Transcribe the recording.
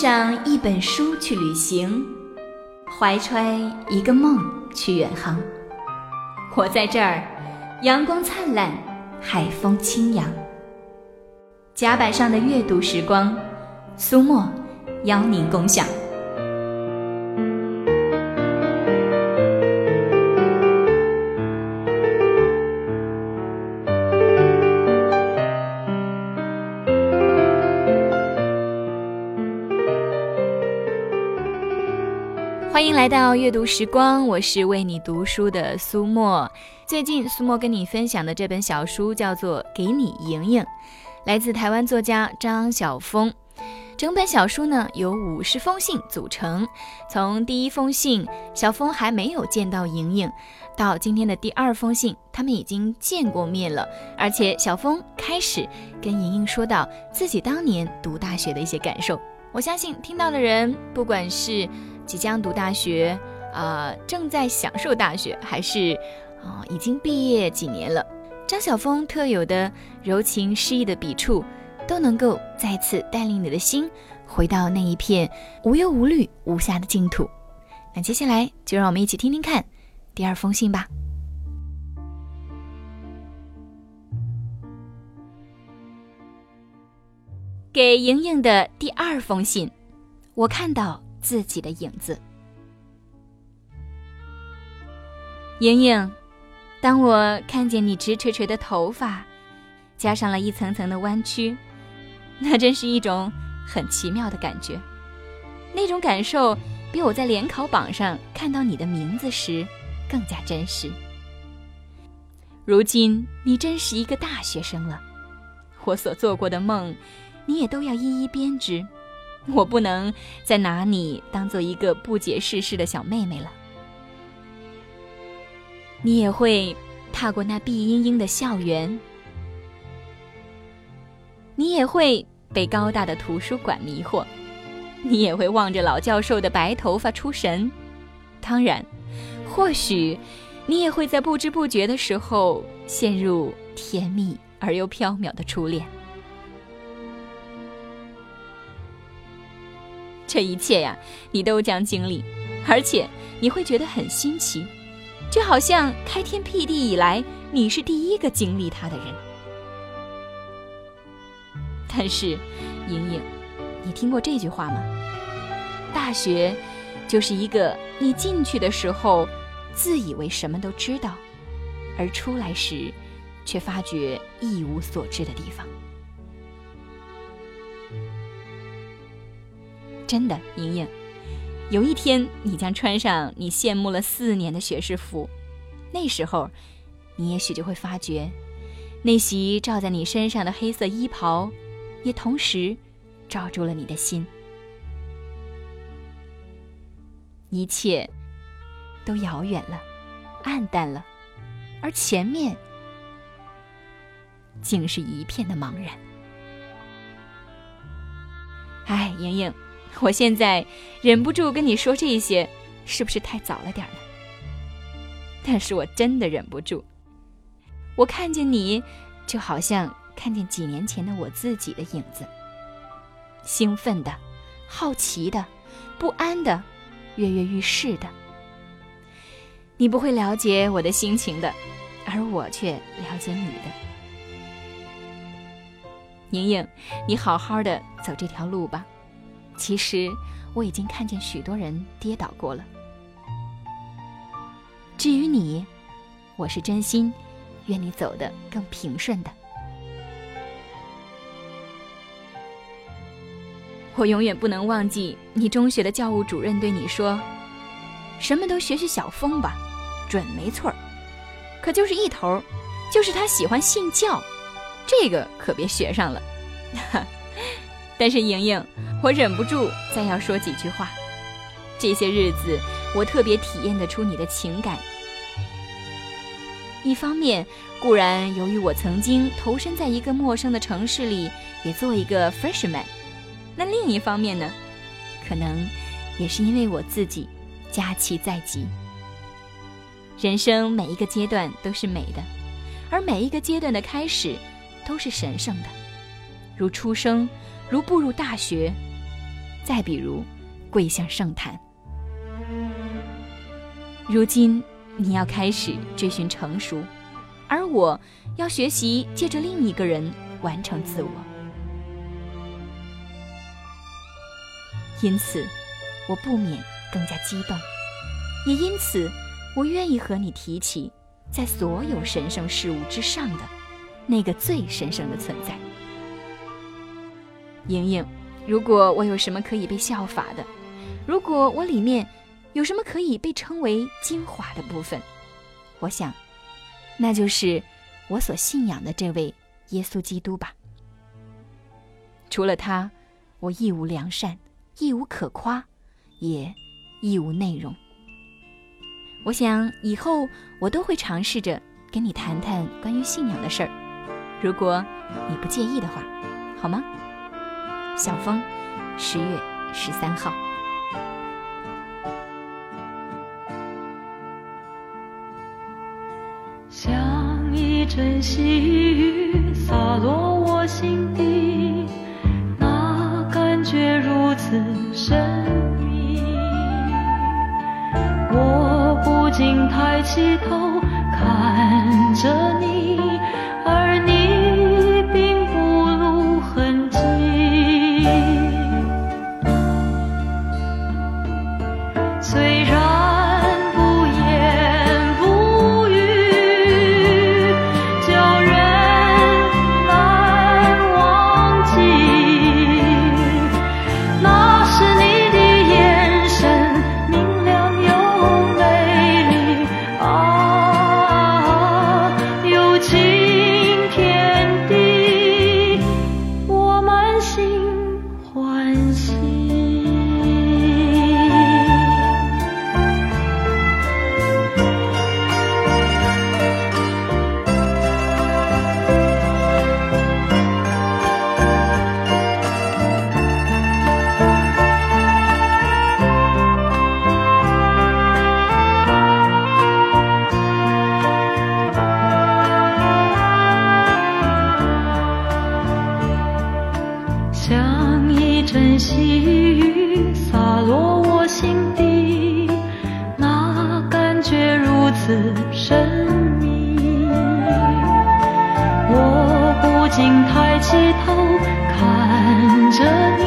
上一本书去旅行，怀揣一个梦去远航。我在这儿，阳光灿烂，海风清扬。甲板上的阅读时光，苏墨邀您共享。欢迎来到阅读时光，我是为你读书的苏沫。最近苏沫跟你分享的这本小书叫做《给你莹莹》，来自台湾作家张晓峰。整本小书呢由五十封信组成，从第一封信小峰还没有见到莹莹，到今天的第二封信，他们已经见过面了，而且小峰开始跟莹莹说到自己当年读大学的一些感受。我相信听到的人，不管是即将读大学，啊，正在享受大学，还是啊已经毕业几年了，张晓峰特有的柔情诗意的笔触，都能够再次带领你的心回到那一片无忧无虑、无暇的净土。那接下来就让我们一起听听看第二封信吧。给莹莹的第二封信，我看到。自己的影子，莹莹，当我看见你直垂垂的头发，加上了一层层的弯曲，那真是一种很奇妙的感觉。那种感受比我在联考榜上看到你的名字时更加真实。如今你真是一个大学生了，我所做过的梦，你也都要一一编织。我不能再拿你当做一个不解世事的小妹妹了。你也会踏过那碧阴阴的校园，你也会被高大的图书馆迷惑，你也会望着老教授的白头发出神。当然，或许你也会在不知不觉的时候陷入甜蜜而又飘渺的初恋。这一切呀，你都将经历，而且你会觉得很新奇，就好像开天辟地以来，你是第一个经历它的人。但是，莹莹，你听过这句话吗？大学就是一个你进去的时候自以为什么都知道，而出来时却发觉一无所知的地方。真的，莹莹，有一天你将穿上你羡慕了四年的学士服，那时候，你也许就会发觉，那袭罩在你身上的黑色衣袍，也同时罩住了你的心。一切都遥远了，暗淡了，而前面竟是一片的茫然。哎，莹莹。我现在忍不住跟你说这些，是不是太早了点儿呢？但是我真的忍不住。我看见你，就好像看见几年前的我自己的影子。兴奋的，好奇的，不安的，跃跃欲试的。你不会了解我的心情的，而我却了解你的。莹莹，你好好的走这条路吧。其实我已经看见许多人跌倒过了。至于你，我是真心愿你走得更平顺的。我永远不能忘记你中学的教务主任对你说：“什么都学学小峰吧，准没错儿。”可就是一头，就是他喜欢信教，这个可别学上了。但是莹莹，我忍不住再要说几句话。这些日子，我特别体验得出你的情感。一方面，固然由于我曾经投身在一个陌生的城市里，也做一个 freshman；那另一方面呢，可能也是因为我自己佳期在即。人生每一个阶段都是美的，而每一个阶段的开始都是神圣的，如出生。如步入大学，再比如跪向圣坛。如今你要开始追寻成熟，而我要学习借着另一个人完成自我。因此，我不免更加激动，也因此，我愿意和你提起，在所有神圣事物之上的那个最神圣的存在。莹莹，如果我有什么可以被效法的，如果我里面有什么可以被称为精华的部分，我想，那就是我所信仰的这位耶稣基督吧。除了他，我亦无良善。亦无可夸，也亦无内容。我想以后我都会尝试着跟你谈谈关于信仰的事儿，如果你不介意的话，好吗？小峰，十月十三号。像一阵细雨洒落我心底，那感觉如此。神秘，我不禁抬起头请抬起头看着。